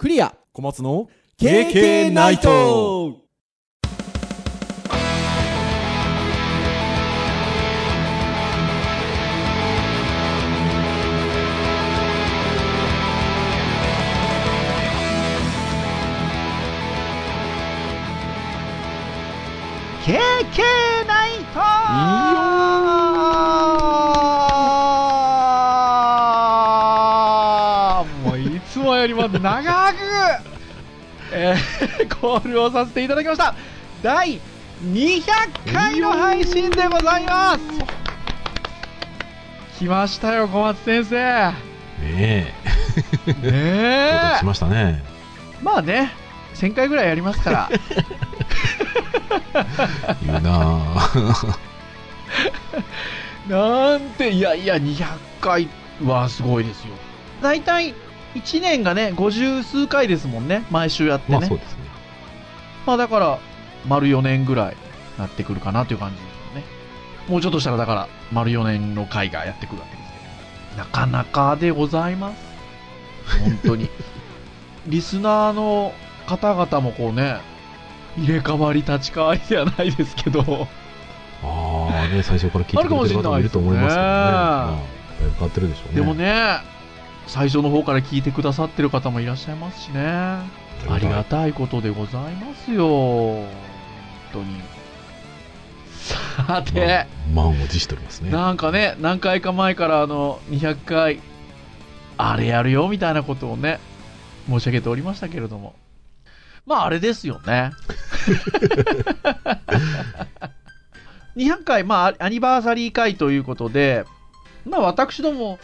クリア。小松の KK ナイト長く、えー、コールをさせていただきました。第200回の配信でございます。来ましたよ小松先生。ねねえ。えしましたね。まあね1000回ぐらいやりますから。言うなぁなんて、いやいや、200回はすごいですよ。大体、1年がね、50数回ですもんね、毎週やってね。まあそうですねまあだから、丸4年ぐらいなってくるかなという感じですよね。もうちょっとしたら、だから、丸4年の回がやってくるわけですけど。なかなかでございます。本当に。リスナーの方々もこうね、入れ替わり立ち替わりではないですけど、ああね最初から聞いてくれてる方もいると思いますけどねあるかもしれないですねまあだいぶ変わってるでしょうねでもね、最初の方から聞いてくださってる方もいらっしゃいますしね。ありがたいことでございますよ。本当に。さて、まあ満を持しておりますねなんかね、何回か前からあの、200回、あれやるよみたいなことをね、申し上げておりましたけれども。まあ、あれですよね。200回、まあ、アニバーサリー回ということで、まあ、私ども、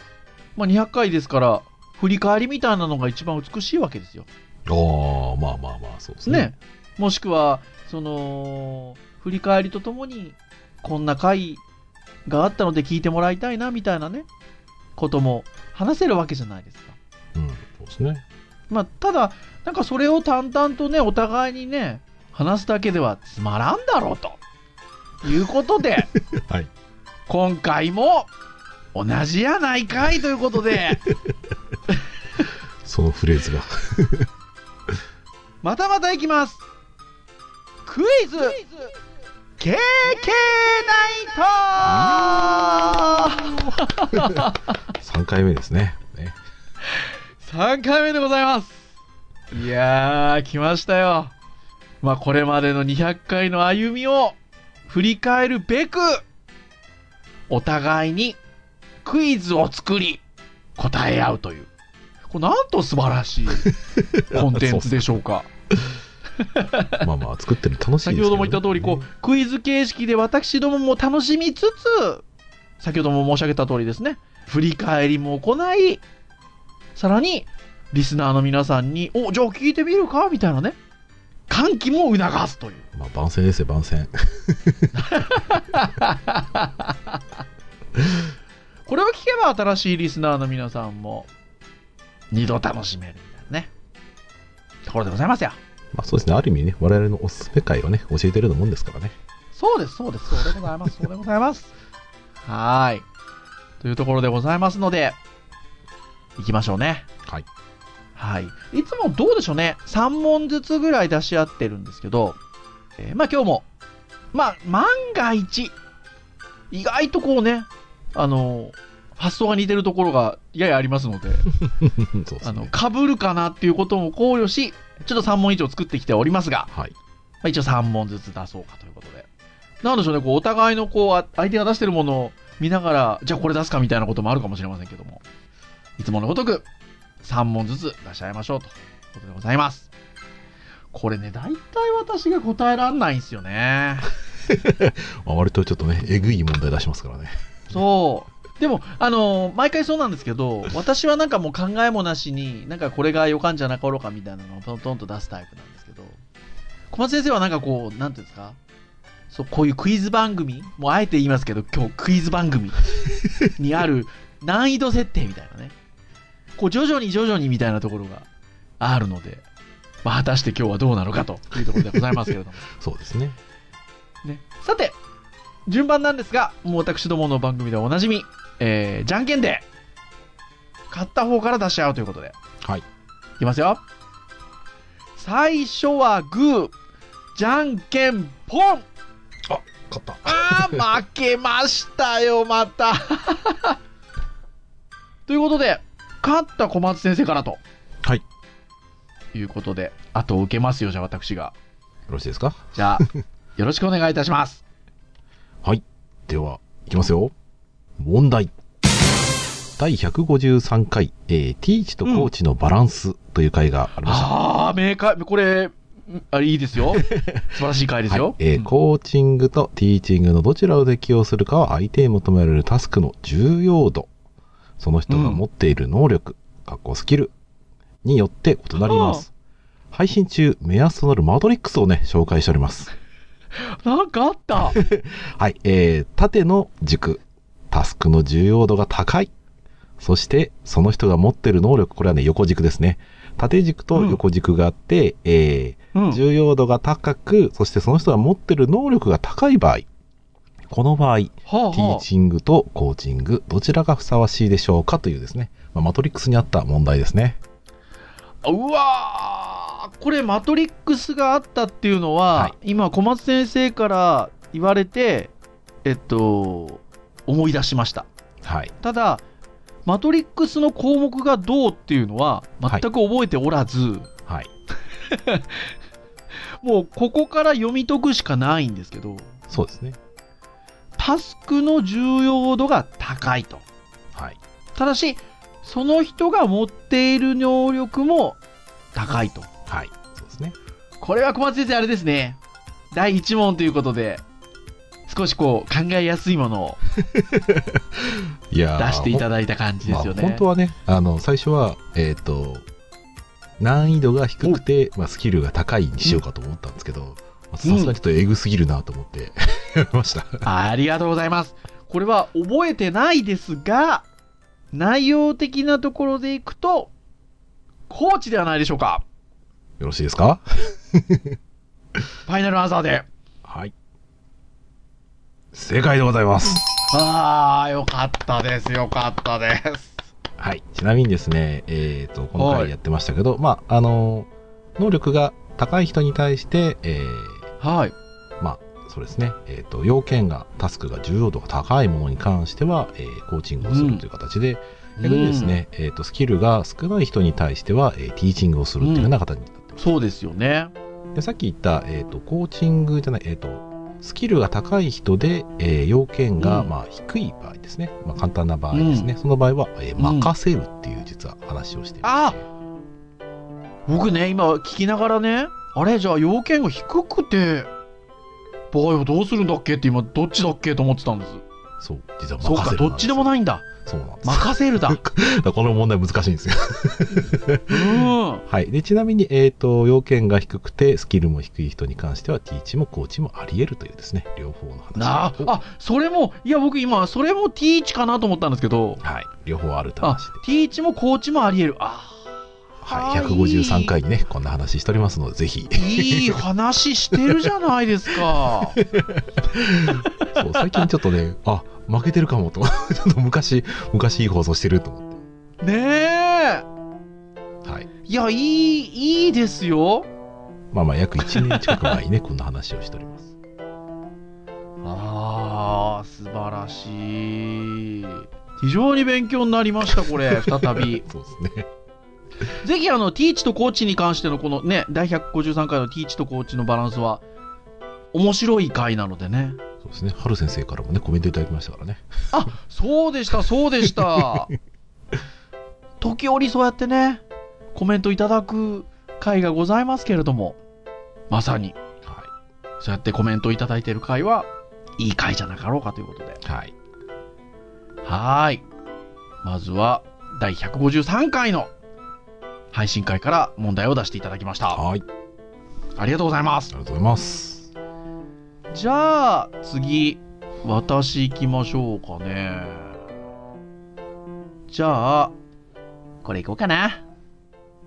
まあ、200回ですから、振り返りみたいなのが一番美しいわけですよ。ああまあまあまあそうですねね。もしくは、その、振り返りとともに、こんな回があったので聞いてもらいたいな、みたいなね、ことも話せるわけじゃないですか。うんそうですねまあ、ただ、なんかそれを淡々とね、お互いにね、話すだけではつまらんだろうと。いうことで、はい今回も同じやないかいということで、そのフレーズが またまたいきます。クイズ KK ナイト 3回目ですねね !3 回目でございます。いやー、来ましたよ。まあ、これまでの200回の歩みを振り返るべく、お互いにクイズを作り、答え合うという。これなんと素晴らしい コンテンツでしょうか。まあまあ作ってるの楽しいですけ先ほども言った通り、こう、クイズ形式で私どもも楽しみつつ、先ほども申し上げた通りですね、振り返りも行い、さらに、リスナーの皆さんに、お、じゃあ聞いてみるか？みたいなね、歓喜も促すという。まあ番宣ですよ番宣 これを聞けば新しいリスナーの皆さんも、二度楽しめるみたいなね、ところでございますよ。まあそうですねある意味ね我々のおすすめ会をね教えてるようなもんですからねそうです、そうです、そうでございます、そうでございます。はーい。というところでございますので、行きましょうね。はい。はい。いつもどうでしょうね。3問ずつぐらい出し合ってるんですけど、えーまあ今日も、まあ万が一、意外とこうね、あの、発想が似てるところがややありますので、そうですあの、ね被るかなっていうことも考慮し、ちょっと3問以上作ってきておりますが、はいまあ、一応3問ずつ出そうかということで。なんでしょうね、こう、お互いのこう、あ相手が出してるものを見ながら、じゃあこれ出すかみたいなこともあるかもしれませんけども、いつものごとく、3問ずつ出し合いましょうということでございます。これね、大体私が答えらんないんですよね。まあ割とちょっとねえぐい問題出しますからねそう。でも、あのー毎回そうなんですけど、私はなんかもう考えもなしに、なんかこれが予感じゃなかろうかみたいなのをトントンと出すタイプなんですけど、小松先生はなんかこう、なんていうんですか？そう、こういうクイズ番組、もうあえて言いますけど、今日クイズ番組 にある難易度設定みたいなね。こう徐々に徐々にみたいなところがあるので、まあ、果たして今日はどうなのかというところでございますけれども。そうですねね、さて、順番なんですが、もう私どもの番組ではおなじみ、えー、じゃんけんで、勝った方から出し合うということで。はいいきますよ。最初はグー、じゃんけんポン勝った。あー、負けましたよ、また。ということで、勝った小松先生からと。はい。いうことで、後を受けますよ、じゃあ私が。よろしいですか？じゃあ、よろしくお願いいたします。はい。では、いきますよ。問題。第153回、えー、ティーチとコーチのバランスという回がありました。ああ、明快、これ、あいいですよ。素晴らしい回ですよ。はいえーコーチングとティーチングのどちらを適用するかは相手に求められるタスクの重要度、その人が持っている能力、かっこスキルによって異なります。配信中、目安となるマトリックスをね、紹介しております。なんかあった。はい、えー、縦の軸、タスクの重要度が高い。そして、その人が持っている能力、これはね、横軸ですね。縦軸と横軸があって、えうんー、重要度が高く、そしてその人が持っている能力が高い場合、この場合、はあティーはチングとコーチング、どちらがふさわしいでしょうかというですね、まあ、マトリックスにあった問題ですね。あ。うわーこれ、マトリックスがあったっていうのは、はい今、小松先生から言われて、えっと、思い出しました。はい。ただ、マトリックスの項目がどうっていうのは、全く覚えておらず、はい。もうここから読み解くしかないんですけど、そうですね。タスクの重要度が高いと。はい。ただし、その人が持っている能力も高いと。はい。そうですね。これは小松先生あれですね。第1問ということで、少しこう考えやすいものを いやー出していただいた感じですよね。まあ、本当はね、あの、最初は、えっ、と、難易度が低くて、まあ、スキルが高いにしようかと思ったんですけど、まあさすがにちょっとエグすぎるなと思って、やめました。ありがとうございます。これは覚えてないですが、内容的なところでいくと、コーチではないでしょうか。よろしいですか？ファイナルアンサーで。はい。正解でございます。ああ、よかったです。よかったです。はい。ちなみにですね、えっ、と、このはい回やってましたけど、まあ、あの、能力が高い人に対して、えー、はい。まあ、そうですね、えっ、と、要件が、タスクが重要度が高いものに関しては、えーコーチングをするという形で、逆にですね、えっ、と、スキルが少ない人に対しては、えーティーチングをするというような形に。そうですよね。でさっき言った、えっ、と、コーチングじゃない、えっ、と、スキルが高い人で、えー要件が、うんまあ、低い場合ですね。まあ、簡単な場合ですね。その場合は、えーうん任せるっていう実は話をしています。あ僕ね、今聞きながらね、あれ、じゃあ要件が低くて、場合はどうするんだっけって今、どっちだっけと思ってたんです。そう、実はそうか、どっちでもい。ないんだ。そうなんです。任せるだ。この問題難しいんですよ。うん。はい。で、ちなみに、えっ、と、要件が低くて、スキルも低い人に関しては、ティーチもコーチもあり得るというですね、両方のなあ話を。あ、それも、いや、僕今、それもティーチかなと思ったんですけど、はい。両方あるってあ話で。、ティーチもコーチもあり得る。あはい。はい153回にね、こんな話しておりますので、ぜひ。いい話してるじゃないですか。そう、最近ちょっとね、あ、負けてるかもと。ちょっと昔、昔いい放送してると思っねえ。て。はい。いや、いい、いいですよ。まあまあ、約1年近く前にね、こんな話をしております。ああ、素晴らしい。非常に勉強になりました、これ、再び。そうですね。ぜひ、あの、ティーチとコーチに関してのこのね、第153回のティーチとコーチのバランスは、面白い回なのでね。そうですね。春先生からもね、コメントいただきましたからね。あ、そうでした、そうでした。時折そうやってね、コメントいただく回がございますけれども、まさに、はそうやってコメントいただいている回は、いい回じゃなかろうかということで。い。はい。はーい。まずは、第153回の配信会から問題を出していただきました。はい。ありがとうございます。ありがとうございます。じゃあ、次、私行きましょうかね。じゃあ、これ行こうかな。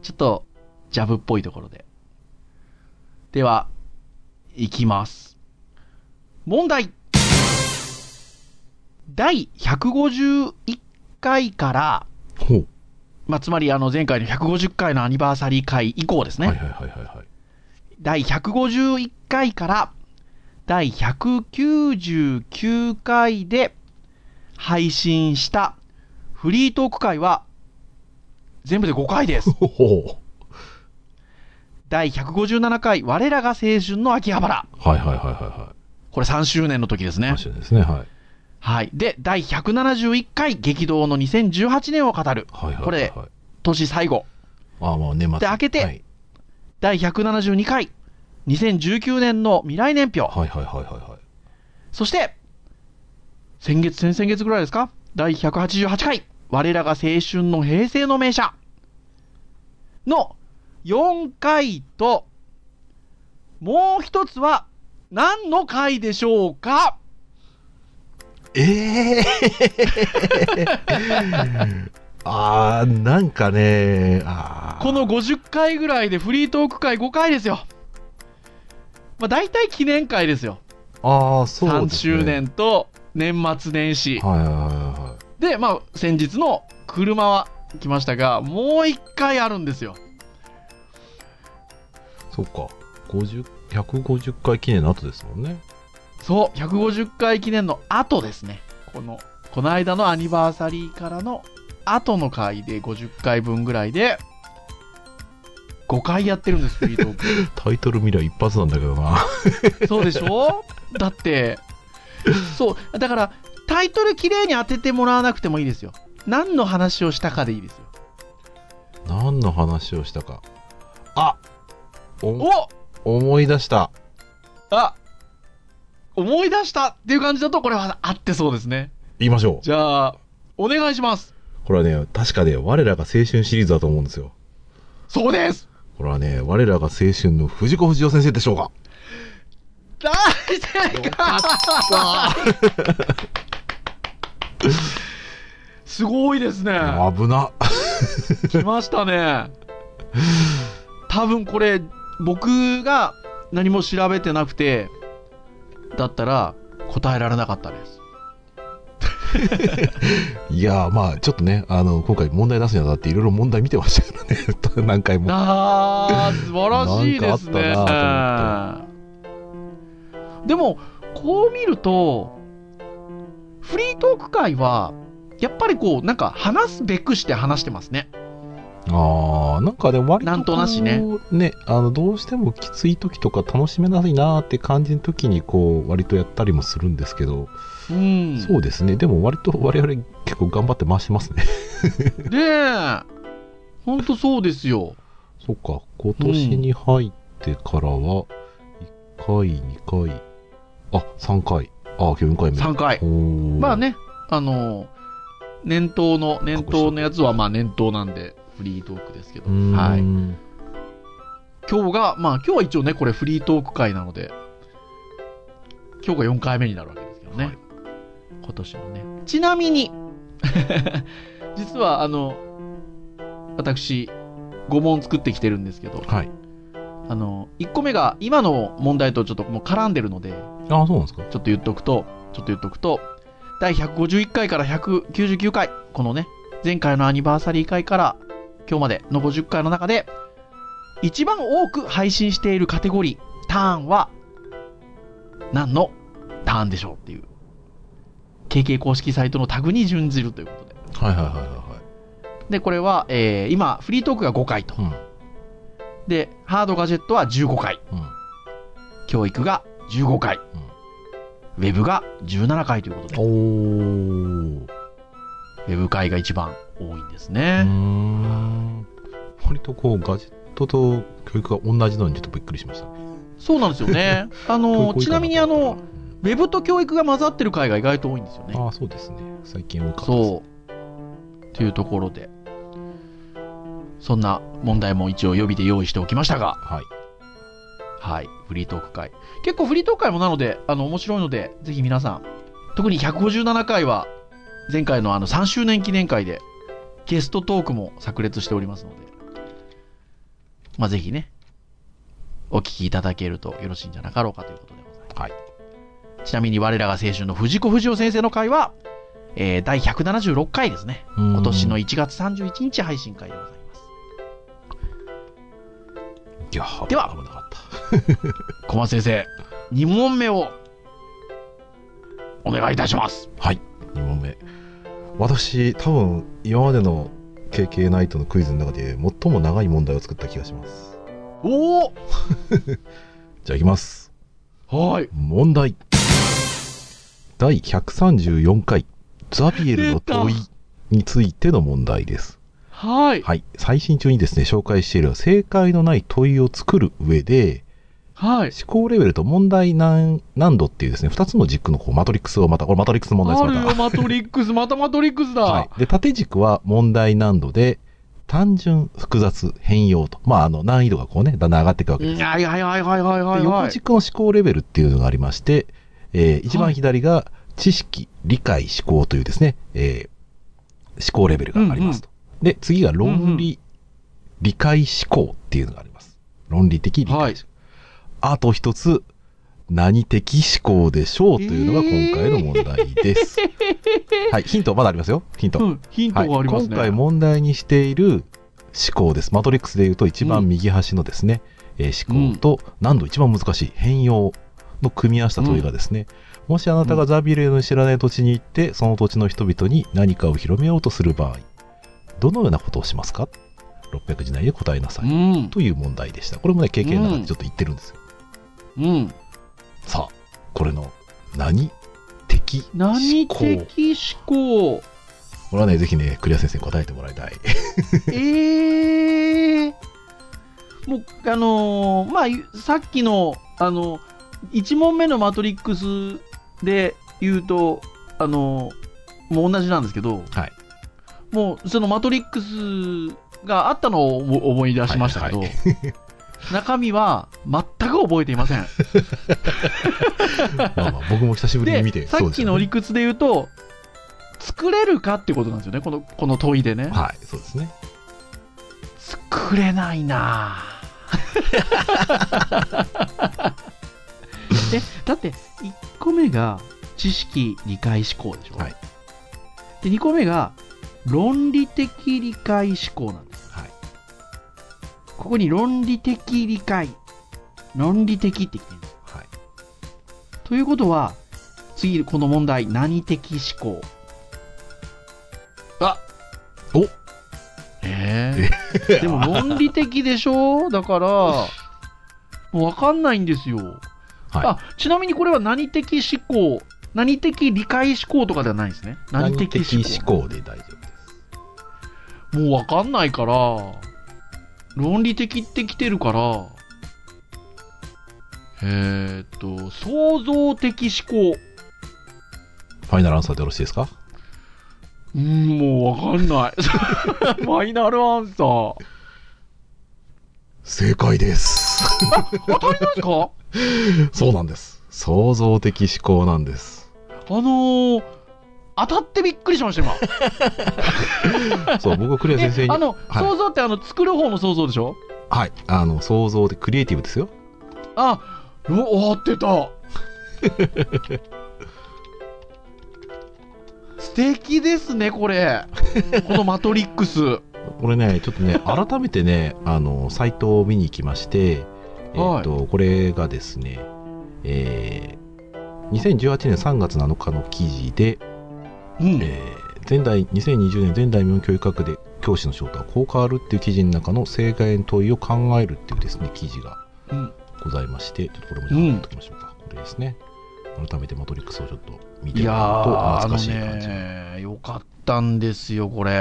ちょっと、ジャブっぽいところで。では、行きます。問題第151回から、ほう。まあ、つまりあの前回の150回のアニバーサリー回以降ですね。はいはいはいはいはい。第151回から第199回で配信したフリートーク回は全部で5回です。第157回我らが青春の秋葉原。はいはいはいはいはこれ3周年の時ですい。ねマ。ジですね、はい。はい。で、第171回激動の2018年を語る。はいはいはいはい。これ年最後。ああ、まあ年末。で開けてはい第172回2019年の未来年表。はいはいはいはいはい。そして、先月、先々月ぐらいですか？第188回、我らが青春の平成の名車の4回と、もう一つは何の回でしょうか？ええ ああ、なんかね、あーこの50回ぐらいでフリートーク回5回ですよ。まあ大体記念会ですよ。ああ、そう3ですね。周。年と年末年始。はいはいはいはで、まあ先日の車は来ましたが、もう1回あるんですよ。い。そっか。50、150回記念の後ですもんね。そう、150回記念の後ですね。この、この間のアニバーサリーからの後の回で50回分ぐらいで、5回やってるんです、フリートーク。タイトル見りゃ一発なんだけどな。そうでしょ？だって、そう、だから、タイトル綺麗に当ててもらわなくてもいいですよ。何の話をしたかでいいですよ。何の話をしたか。あおお思い出した。あ思い出したっていう感じだと、これは合ってそうですね。言いましょう。じゃあ、お願いします。これはね、確かね、我らが青春シリーズだと思うんですよ。そうですこれはね、我らが青春の藤子不二雄先生でしょうか。大正解すごいですね。危な。来ましたね。多分これ、僕が何も調べてなくて、だったら答えられなかったです。いやー、まあ、ちょっとね、あの、今回問題出すにあたっていろいろ問題見てましたからね。何回も。あー、素晴らしいですね。でも、こう見ると、フリートーク会は、やっぱりこう、なんか話すべくして話してますね。ああ、なんかね、割と。なんとなしね。ね、あの、どうしてもきつい時とか楽しめないなーって感じの時に、こう、割とやったりもするんですけど、うん。そうですね。でも割と我々結構頑張って回してますね。で、ほんとそうですよ。そっか、今年に入ってからは、1回、2回、あ、3回。あ、今日4回目。3回。まあ。ね、あの、年頭の、年頭のやつはまあ年頭なんで、フリートークですけど、はい。今日が、まあ今日は一応ね、これフリートーク会なので、今日が4回目になるわけですけどね。はい今年のね。ちなみに、実はあの、私、5問作ってきてるんですけど、はい。あの、1個目が今の問題とちょっともう絡んでるので、あ、そうなんですか。ちょっと言っとくと、ちょっと言っとくと、第151回から199回、このね、前回のアニバーサリー回から今日までの50回の中で、一番多く配信しているカテゴリー、ターンは、何のターンでしょうっていう。KK 公式サイトのタグに準じるということで。はいはいはいはで、これは、えー、今、フリートークが5回と。いはい。で、ハードガジェットは15回。うん。うん。教育が15回。ウェブが17回ということで。おー。ウェブ会が一番多いんですね。ん。割とこう、ガジェットと教育が同じなのにちょっとびっくりしました。そうなんですよね。あの、ちなみにあの、うんウェブと教育が混ざってる会が意外と多いんですよね。ああ、そうですね。最近多かったです。そう。というところで、そんな問題も一応予備で用意しておきましたが、はい。はい。フリートーク会。結構フリートーク会もなので、あの、面白いので、ぜひ皆さん、特に157回は、前回のあの3周年記念会で、ゲストトークも炸裂しておりますので、まあ、ぜひね、お聞きいただけるとよろしいんじゃなかろうかということでございます。はい。ちなみに我らが青春の藤子不二雄先生の会は、えー、第176回ですね。うん今年の1月31日配信会でございます。いやでは危なかった。小松先生、2問目をお願いいたします。はい、2問目。私、多分、今までの KK ナイトのクイズの中で最も長い問題を作った気がします。おお じゃあ、いきます。はい。問題。第134回、ザビエルの問いについての問題です。はい。はい。最新中にですね、紹介している正解のない問いを作る上で、はい。思考レベルと問題難難度っていうですね、2つの軸のこうマトリックスをまた、これマトリックスの問題です、またあるよ、マトリックス。またマトリックスだ。はい。で、縦軸は問題難度で、単純、複雑、変容と。まあ、あの、難易度がこうね、だんだん上がっていくわけです。うんはいはいはいはいはいはいで横はい。軸の思考レベルっていうのがありまして、えー一番左が知識、理解、思考というですね、えー思考レベルがありますと。で、次が論理、理解思考っていうのがあります。論理的理解思考。はいあと一つ、何的思考でしょうというのが今回の問題です。はい、ヒントまだありますよ。ヒント。うん、ヒントがありますね。はい、今回問題にしている思考です。マトリックスで言うと一番右端のですね、えー思考と難度一番難しい変容の組み合わせた問いがですね、もしあなたがザビエルの知らない土地に行って、その土地の人々に何かを広めようとする場合、どのようなことをしますか ?600 字内で答えなさい。うん。という問題でした。これもね、経験の中でちょっと言ってるんですよ。うん。さあ、これの何？的思何考。的思考？これはね、ぜひね、クリア先生に答えてもらいたい。ええもう、あのーまあ、さっきの、あの、1問目のマトリックスで言うと、あのもう同じなんですけど、はい。もう、そのマトリックスがあったのを思思い出しましたけど、はいは中身は全く覚えていません。まあまあ、僕も久しぶりに見て、で、さっきの理屈で言うと、作れるかってことなんですよね、このこの問いでね。はい、そうですね。作れないなぁ えだって1個目が知識理解思考でしょ、はいで2個目が論理的理解思考なん。ここに論理的理解。論理的って言ってるんですはい。ということは次この問題何的思考。あお。えー、でも論理的でしょ？だからもう分かんないんですよ。はい。あちなみにこれは何的思考？何的理解思考とかではないんですね。何的思考。何思考で大丈夫です。もう分かんないから論理的ってきてるからえー、っと創造的思考ファイナルアンサーでよろしいですか？うんもう分かんない ファイナルアンサー正解です。当たりですか？そうなんです。創造的思考なんです。あのー、当たってびっくりしました今。そう、僕、クリア先生に。えあの、はい。想像ってあの作る方の想像でしょ？はい。あの、創造で、クリエイティブですよ。あお合ってた。素敵ですねこれ。このマトリックス。これね、ちょっとね、改めてね、あの、サイトを見に行きまして、えっ、と、これがですね、えー、2018年3月7日の記事で、うん。えー前代2020年前代日本教育学で教師の仕事はこう変わるっていう記事の中の正解の問いを考えるっていうですね記事がうん。ございましてちょっとこれもじゃあ貼っときましょうか、これですね。改めてマトリックスをちょっと見ていやもらうと懐かしい感じ、ねよかったんですよこれ。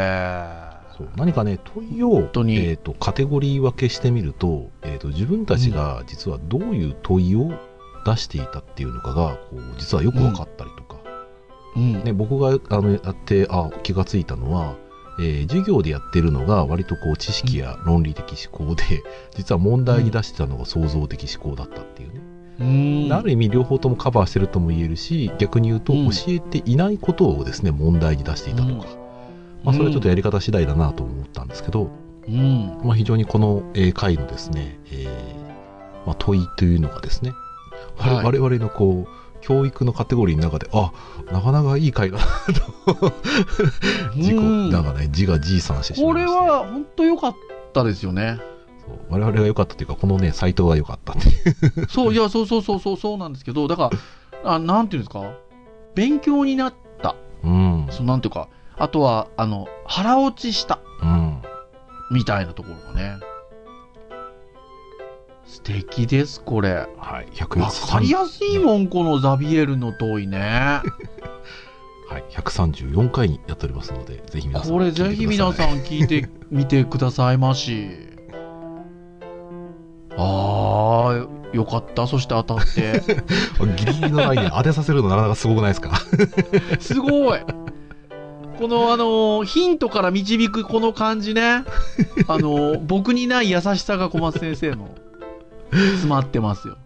そう何かね問いをえー、とカテゴリー分けしてみると,、えー、と自分たちが実はどういう問いを出していたっていうのかがこう実はよく分かったりとか、うん。ね、僕があのやってあ気がついたのは、えー授業でやってるのが割とこう知識や論理的思考で、実は問題に出してたのが創造的思考だったっていうね、うん。ある意味両方ともカバーしてるとも言えるし逆に言うとうん。教えていないことをですね問題に出していたとか、まあ、それはちょっとやり方次第だなと思ったんですけど、うん。まあ、非常にこのえー回のですね、えーまあ、問いというのがですね、はい。我々のこう教育のカテゴリーの中で、あ、なかなかいい回だなと、自己、うんなんかね、自画自賛してしまいこれました。は本当良かったですよね。我々が良かったというか、このね、サイトが良かったっていう。そう、いや、そうそうそうそうそうなんですけど、だから、あなんていうんですか、勉強になった。うん。そのなんていうか、あとは、あの、腹落ちした。うん。みたいなところがね。素敵です、これ。はい。わかりやすいもん、このザビエルの問いね。はい。134回にやっておりますので、ぜひ皆さん。これぜひ皆さん。ん聞いてみてくださいまし。ああ、よかった。そして当たって。ギリギリのラインで当てさせるのなかなかすごくないですか？すごい。このあのヒントから導くこの感じね。あの僕にない優しさが小松先生の詰まってますよ。も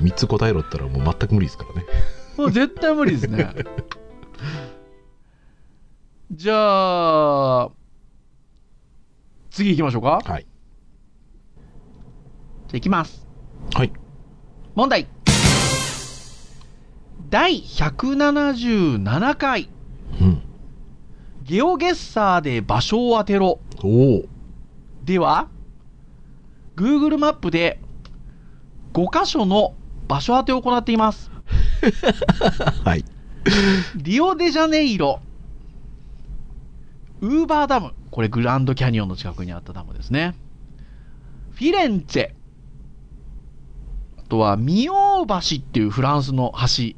う3つ答えろったらもう全く無理ですからね。もう絶対無理ですね。じゃあ、次行きましょうか。はい。じゃあ行きます。はい。問題。第177回、うん。ゲオゲッサーで場所を当てろ。おお。では、Google マップで5箇所の場所当てを行っています。はい。リオデジャネイロ、ウーバーダム、これグランドキャニオンの近くにあったダムですね。フィレンツェ、あとはミオー橋っていうフランスの橋、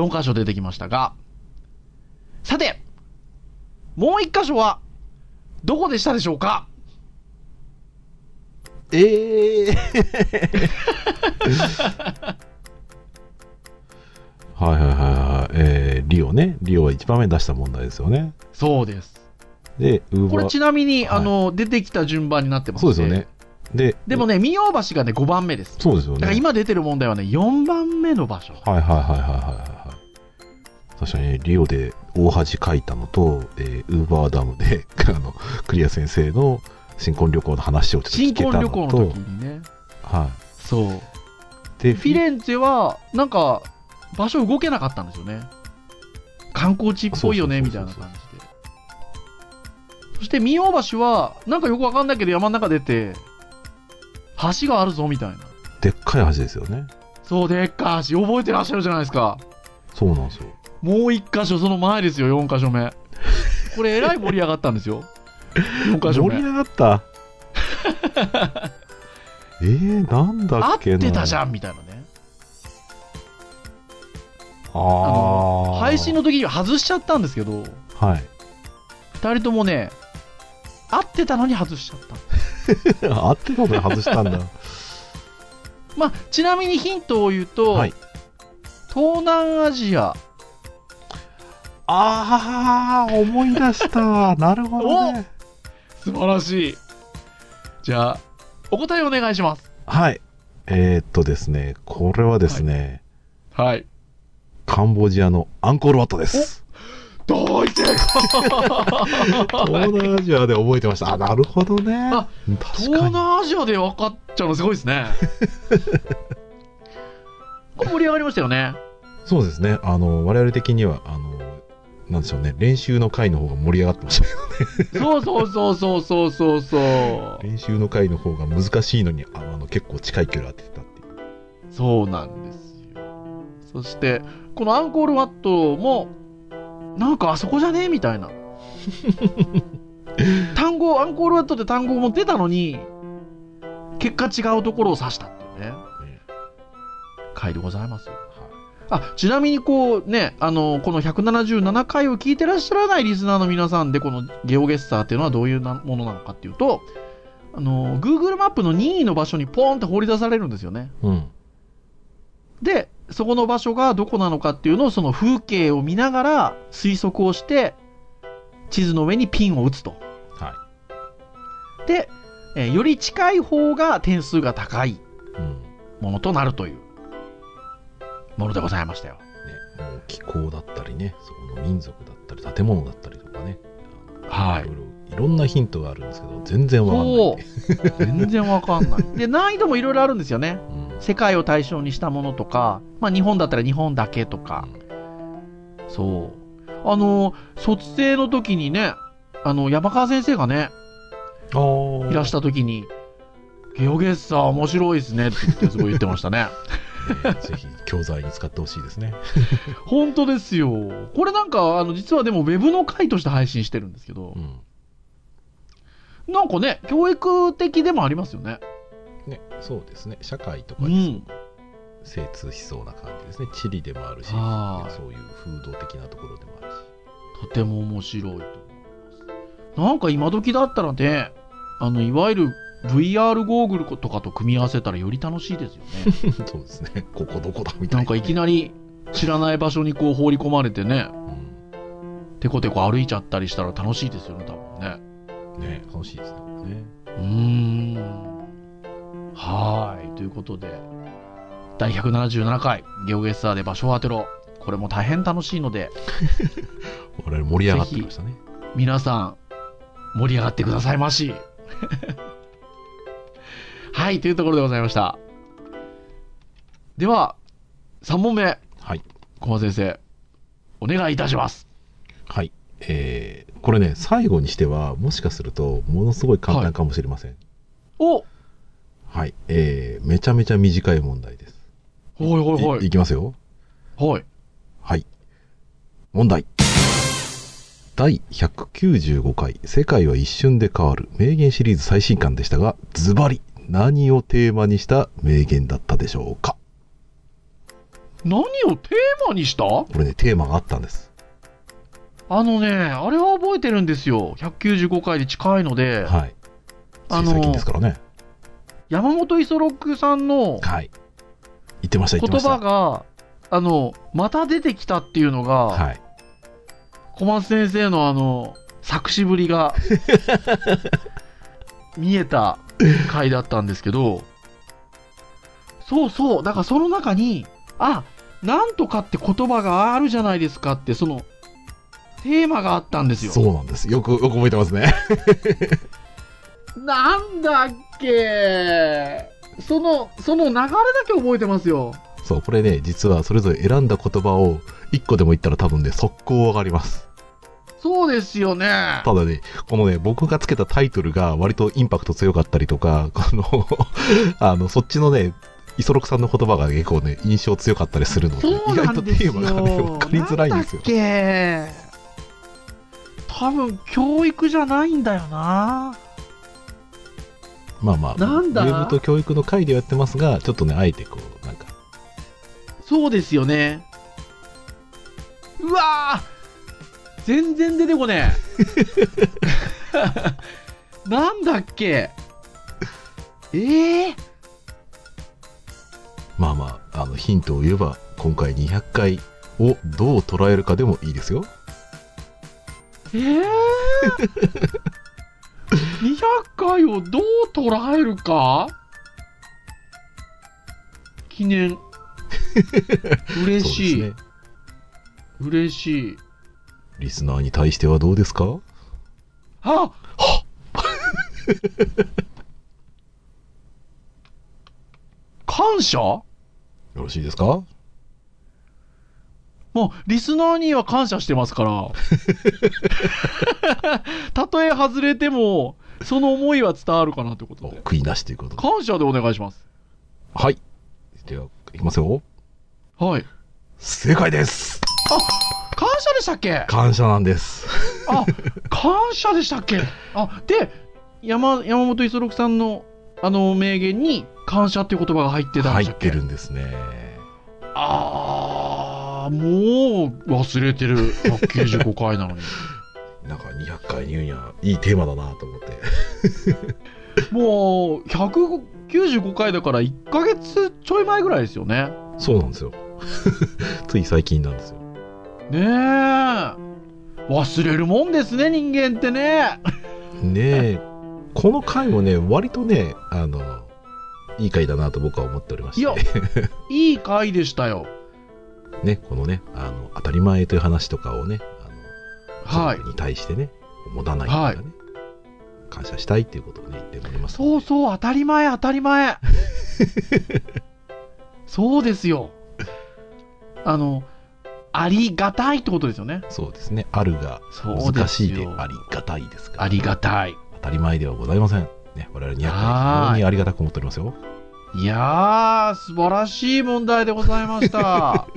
4箇所出てきましたが、さて、もう1箇所はどこでしたでしょうか？ええ はいはいはいはい。えー、リオね。リオは一番目に出した問題ですよね。そうです。で。これちなみに、はいあの、出てきた順番になってますそうですよね。。で、でもね、ミオ橋がね、5番目です。そうですよね。だから今出てる問題はね、4番目の場所。はいはいはいはいはいはい。確かに、ね、リオで大恥かいたのと、えー、ウーバーダムで あのクリア先生の新婚旅行の話をちょっと聞新けたのと婚旅行の時にね。はそう。い。で、フィレンツェは、なんか、場所動けなかったんですよね。観光地っぽいよね、みたいな感じで。そして、ミオ橋は、なんかよくわかんないけど山の中出て、橋があるぞ、みたいな。でっかい橋ですよね。そう、でっかい橋。覚えてらっしゃるじゃないですか。そうなんですよ。もう一箇所、その前ですよ、4箇所目。これ、えらい盛り上がったんですよ。4箇所目盛り。上がった？えー、なんだ合っけな？ってたじん。ゃんみたいなね。ああ。配信の時には外しちゃったんですけど、はい。2人ともね、合ってたのに外しちゃった。合ってたのに外したんだ。まあ、ちなみにヒントを言うと、はい東南アジア、ああ、思い出した。なるほどね。素晴らしい。じゃあ、お答えお願いします。はい。えー、っとですね、これはですね、はい。カンボジアのアンコールワットです。大正解東南アジアで覚えてました。あ、なるほどね。東。南アジアで分かっちゃうのすごいですね。これ盛り上がりましたよね。そうですね。あの、我々的には、あの、なんでしょうね、練習の回の方が盛り上がってましたけど、そうそうそうそうそうそうそう。練習の回の方が難しいのに、あの、結構近い距離当ててたっていう。そうなんですよ。そして、このアンコールワットも、なんかあそこじゃね？みたいな。単語、アンコールワットって単語も出たのに、結果違うところを指したっていうね。ね回でございますよ。はあ、ちなみにこうね、あの、この177回を聞いてらっしゃらないリスナーの皆さんで、このゲオゲッサーっていうのはどういうなものなのかっていうと、あの、Google マップの任意の場所にポーンって放り出されるんですよね。い。うん。で、そこの場所がどこなのかっていうのをその風景を見ながら推測をして、地図の上にピンを打つと。はい。で、えーより近い方が点数が高いものとなるというものでございましたよ。もう気候だったりね、そこの民族だったり、建物だったりとかね。はいいろんなヒントがあるんですけど、全然わかんない。全然わかんない。で、難易度もいろいろあるんですよね。うん世界を対象にしたものとか、まあ日本だったら日本だけとか、そう。あの、卒生の時にね、あの、山川先生がね。いらした時に、ゲオゲッサー面白いですねって言ってすごい言ってましたね。え ーぜひ教材に使ってほしいですね。本当ですよ。これなんか、あの、実はでもウェブの回として配信してるんですけどう、ん。なんかね、教育的でもありますよね。ね、そうですね。社会とかうにん。精通しそうな感じですね。地理でもあるし、はいそういう風土的なところでもあるし。とても面白いと思います。なんか今時だったらね、あの、いわゆる VR ゴーグルとかと組み合わせたらより楽しいですよね。そうですね。ここどこだみたいな、なんかいきなり知らない場所にこう放り込まれてね、うんテコテコ歩いちゃったりしたら楽しいですよね、多分ね。ね、楽しいですね。ねうーん。はーい。ということで、第177回、ゲオゲッサーで場所を当てろ。これも大変楽しいので、我々盛り上がってましたね。皆さん、盛り上がってくださいまし。はい、というところでございました。では、3問目、はい。小松先生、お願いいたします。はい。えー、これね、最後にしては、もしかすると、ものすごい簡単かもしれません。おはい。えー、めちゃめちゃ短い問題です。はいはいはいいいきますよ。はい。はい。問題。第195回、世界は一瞬で変わる名言シリーズ最新刊でしたが、ズバリ、何をテーマにした名言だったでしょうか？何をテーマにした？これね、テーマがあったんです。あのね、あれは覚えてるんですよ。195回で近いので、はい。つあのい最近ですからね。山本五十六さんのはい。言ってました、言。葉が、あの、また出てきたっていうのが、はい。小松先生のあの、作詞ぶりが、見えた回だったんですけど、そうそう、だからその中に、あ、なんとかって言葉があるじゃないですかって、その、テーマがあったんですよ。そうなんです。よく、よく覚えてますね。なんだっけ？その、その流れだけ覚えてますよ。そう、これね、実はそれぞれ選んだ言葉を1個でも言ったら多分ね、速攻わかります。そうですよね。ただね、このね、僕がつけたタイトルが割とインパクト強かったりとか、この、あの、そっちのね、磯六さんの言葉が結構ね、印象強かったりするので、意外とテ。ーマがね、わかりづらいんですよなんだっ。け多分、教育じゃないんだよな。まあまあ、なんだ？ウェブと教育の回ではやってますが、ちょっとね、あえてこう、なんか、そうですよね。うわー全然出てこねえ。なんだっけ？ええまあまあ、あの、ヒントを言えば、今回200回をどう捉えるかでもいいですよ。ええ200 回をどう捉えるか？記念。嬉しい、ね。嬉しい。リスナーに対してはどうですか？あ感謝？よろしいですか？もう、リスナーには感謝してますから。たとえ外れても、その思いは伝わるかなということで。悔いなしということで。感謝でお願いします。はい。では、いきますよ。はい。正解です感謝でしたっけ？感謝なんです。あ、感謝でしたっけ？あ、で、山、山本五十六さんの、あの、名言に、感謝っていう言葉が入ってたんで入ってるんですね。あー、もう忘れてる。195回なのに。なんか200回に言うんや、いいテーマだなと思って。もう、195回だから1ヶ月ちょい前ぐらいですよね。そうなんですよ。つい最近なんですよ。ねえ。忘れるもんですね、人間ってね。ねえ、この回もね、割とね、あの、いい回だなと僕は思っておりまして。いやいい回でしたよ。ね、このね、あの、当たり前という話とかをね、あの、はいに対してね、持たないとかね、感謝したいっていうことをね、言っておりますので。そうそう、当たり前、当たり前。そうですよ。あの、ありがたいってことですよね。そうですね。あるが難しいでありがたいですから。ありがたい。当たり前ではございません。ね、我々200回はい非常にありがたく思っておりますよ。いやー、素晴らしい問題でございました。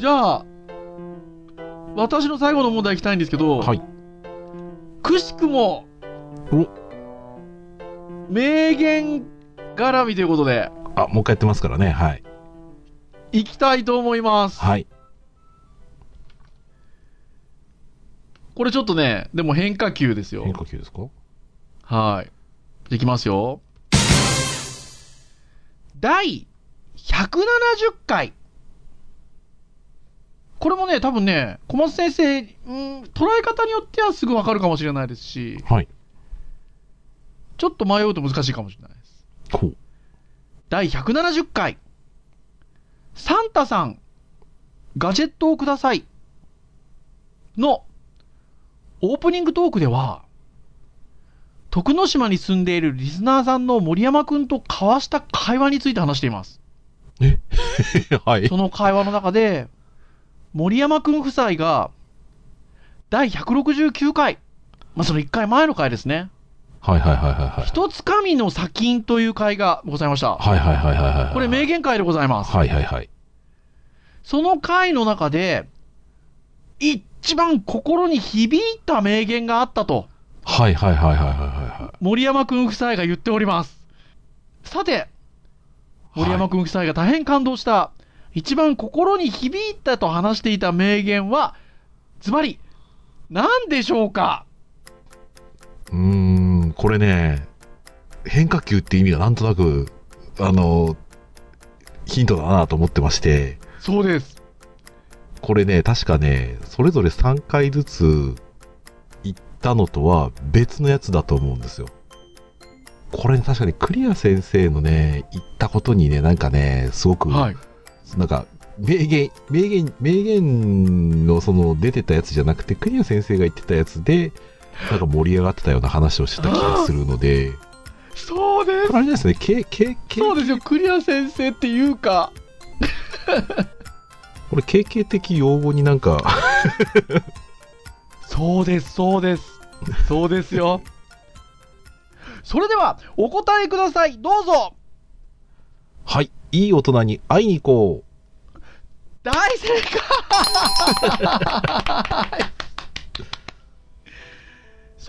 じゃあ、私の最後の問題いきたいんですけど、はい。くしくも、お名言絡みということで、あ、もう一回やってますからね。はい。いきたいと思います。はい。これちょっとね、でも変化球ですよ変。化球ですか？はい。いきますよ。第170回。これもね、多分ね、小松先生、うん、捉え方によってはすぐわかるかもしれないですし、はい。ちょっと迷うと難しいかもしれないです。ほう。第170回。サンタさん、ガジェットをください。の、オープニングトークでは、徳之島に住んでいるリスナーさんの森山くんと交わした会話について話しています。はい。その会話の中で、森山くん夫妻が、第169回、まあ、その1回前の回ですね。はいはいはいはいはい。一つ神の砂金という回がございました。はいはいはいはいはい。これ名言会でございます。はいはいはい。その回の中で、一番心に響いた名言があったと、はいはいはいはいはいは森山くん夫妻が言っております。さて、い。森山くん夫妻が大変感動した、一番心に響いたと話していた名言は、ズバリ、何でしょうか？うーん、これね、変化球って意味がなんとなく、あの、ヒントだなと思ってまして、そうです。これね、確かね、それぞれ3回ずつ言ったのとは別のやつだと思うんですよ。これ、ね、確かにクリア先生のね、言ったことにね、なんかね、すごく、はい。なんか、名言、名言、名言のその出てたやつじゃなくて、クリア先生が言ってたやつで、なんか盛り上がってたような話をしてた気がするので、そうです。あれですね、け、け、け、そうですよ。クリア先生っていうか、これ経験的用語になんか、そうです、そうです。そうですよ。それでは、お答えください。どうぞ。はい、いい大人に会いに行こ大正解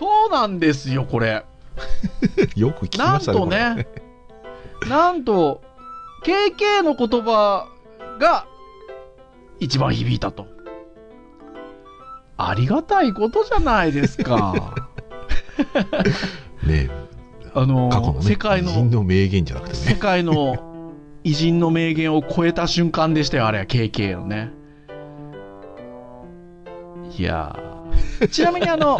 そうなんですよ、これ。う。よく聞きなんましたね。とね、なんと、KK の言葉が一番響いたと。ありがたいことじゃないですか。ねあの、過去のね、世界偉人の、の名言じゃなくて世ね。界の偉人の名言を超えた瞬間でしたよ、あれは KK のね。いやーちなみにあの、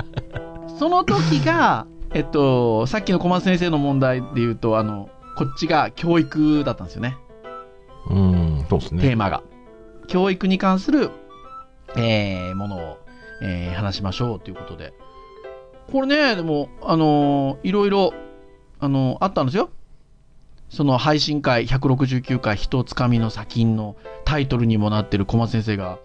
その時が、えっと、さっきの小松先生の問題で言うと、あの、こっちが教育だったんですよね。うん、そうですテね。ーマが。教育に関する、えーものを、えー話しましょうということで。これね、でも、あのーいろいろ、あのーあったんですよ。その配信会169回一つかみの砂金のタイトルにもなってる小松先生が、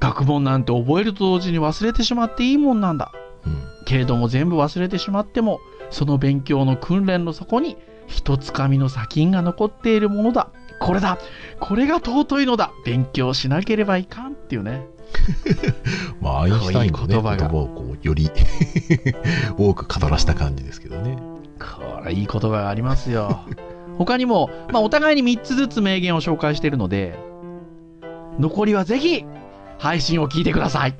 学問なんて覚えると同時に忘れてしまっていいもんなんだ。うんけれども全部忘れてしまっても、その勉強の訓練の底に、一つかみの砂金が残っているものだ。これだ。これが尊いのだ。勉強しなければいかんっていうね。まあ、アインシュタインのね、言葉が葉をこう、より 多く語らした感じですけどね。これいい言葉がありますよ。他にも、まあ、お互いに3つずつ名言を紹介しているので、残りはぜひ、配信を聞いてください。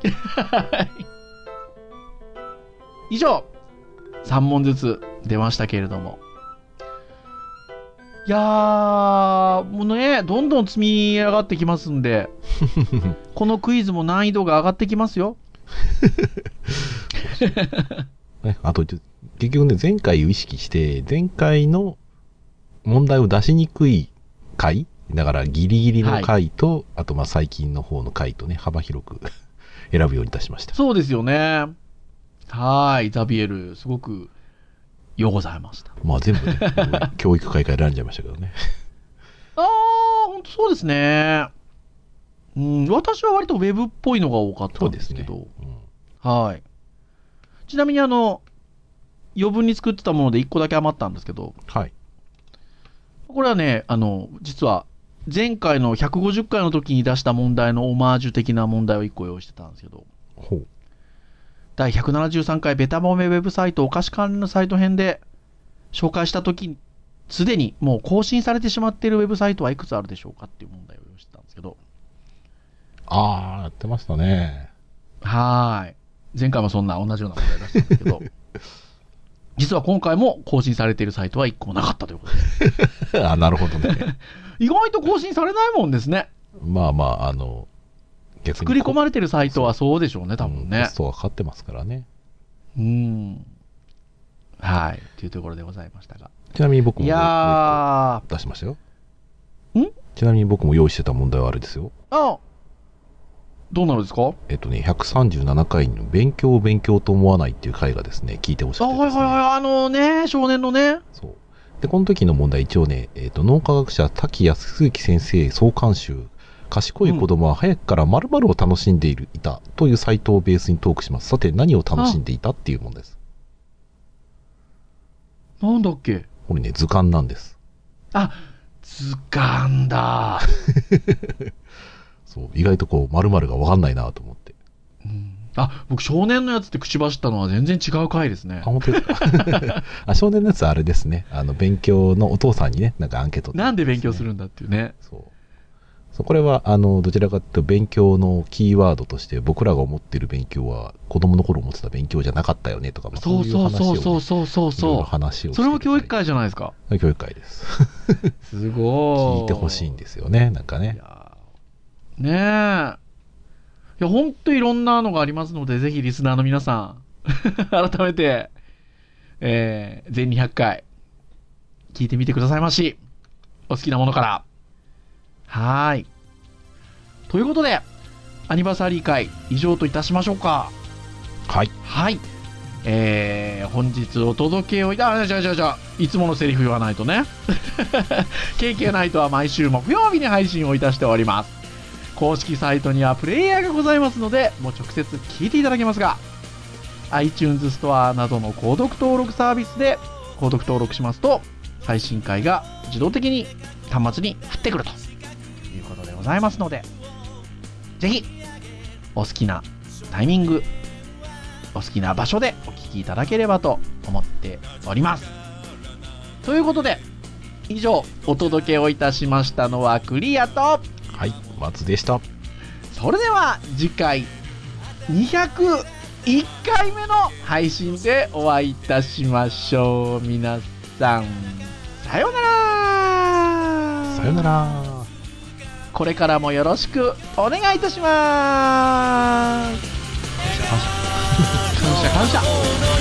以上、3問ずつ出ましたけれども。いやー、もうね、どんどん積み上がってきますんで、このクイズも難易度が上がってきますよ。ね、あと、結局ね、前回を意識して、前回の問題を出しにくい回だからギリギリの回と、あとまあ最近の方の回とね、幅広く 選ぶようにいたしました。そうですよね。はーい、ザビエル、すごくようございました。まあ全部ね、教育会から選んじゃいましたけどね。ああ、本当そうですね。うん、私は割とウェブっぽいのが多かったんですけど。うんはい。ちなみにあの、余分に作ってたもので1個だけ余ったんですけど、はい。これはね、あの、実は、前回の150回の時に出した問題のオマージュ的な問題を1個用意してたんですけど、ほう。第173回ベタ褒めウェブサイトお菓子関連のサイト編で紹介した時に、すでにもう更新されてしまっているウェブサイトはいくつあるでしょうかっていう問題を用意してたんですけど、あー、やってましたね。はーい。前回もそんな同じような問題出したんですけど、実は今回も更新されているサイトは1個もなかったということで、あ、なるほどね。意外と更新されないもんですね。まあまあ、あの、逆に作り込まれてるサイトはそうでしょうね、多分ねうんコス。トがかかってますからね。うん。はい。というところでございましたが。ちなみに僕もいや出しましたよ。ん？ちなみに僕も用意してた問題はあれですよ。ー、あどうなるんですか？えっとね、137回の勉強を勉強と思わないっていう回がですね、聞いてほしくあ、てですね。はいはいはい、あのね、少年のね。そう。で、この時の問題一応ね、えっ、と、脳科学者滝康之先生総監修、賢い子供は早くから〇〇を楽しんでいる、いたというサイトをベースにトークします。さて、何を楽しんでいたっていうものです。なんだっけ？これね、図鑑なんです。あ、図鑑だ。そう。意外とこう、〇〇がわかんないなと思って。うんあ、僕少年のやつって口走ったのは全然違う回ですねあ、。本当ですか？あ、少年のやつはあれですね。あの、勉強のお父さんにね、なんかアンケート、なんで勉強するんだっていうね。そう。そうこれは、あの、どちらかというと、勉強のキーワードとして、僕らが思っている勉強は、子供の頃思ってた勉強じゃなかったよねとか、まあそうそうそうそううそうそうそ話をう。それも教育会会じゃないですか。教育会です。すごい。聞いてほしいんですよね、なんかいね。ねえ。いや、ほんといろんなのがありますので、ぜひリスナーの皆さん、改めて、えー、全200回、聞いてみてくださいまし。お好きなものから。はーい。ということで、アニバーサリー会、以上といたしましょうか。はい。はい。えー、本日お届けをいた、あ、じゃあじゃあじゃあ、いつものセリフ言わないとね。KK ナイトは毎週木曜日に配信をいたしております。公式サイトにはプレイヤーがございますので、もう直接聞いていただけますが、iTunes ストアなどの購読登録サービスで購読登録しますと、最新回が自動的に端末に降ってくるとざいますので、ぜひ、お好きなタイミング、お好きな場所でお聞きいただければと思っております。ということで、以上、お届けをいたしましたのはクリアと、はい。松でした。それでは次回201回目の配信でお会いいたしましょう。皆さん、さようならさよなら。これからもよろしくお願いいたします。感 謝感謝。感謝。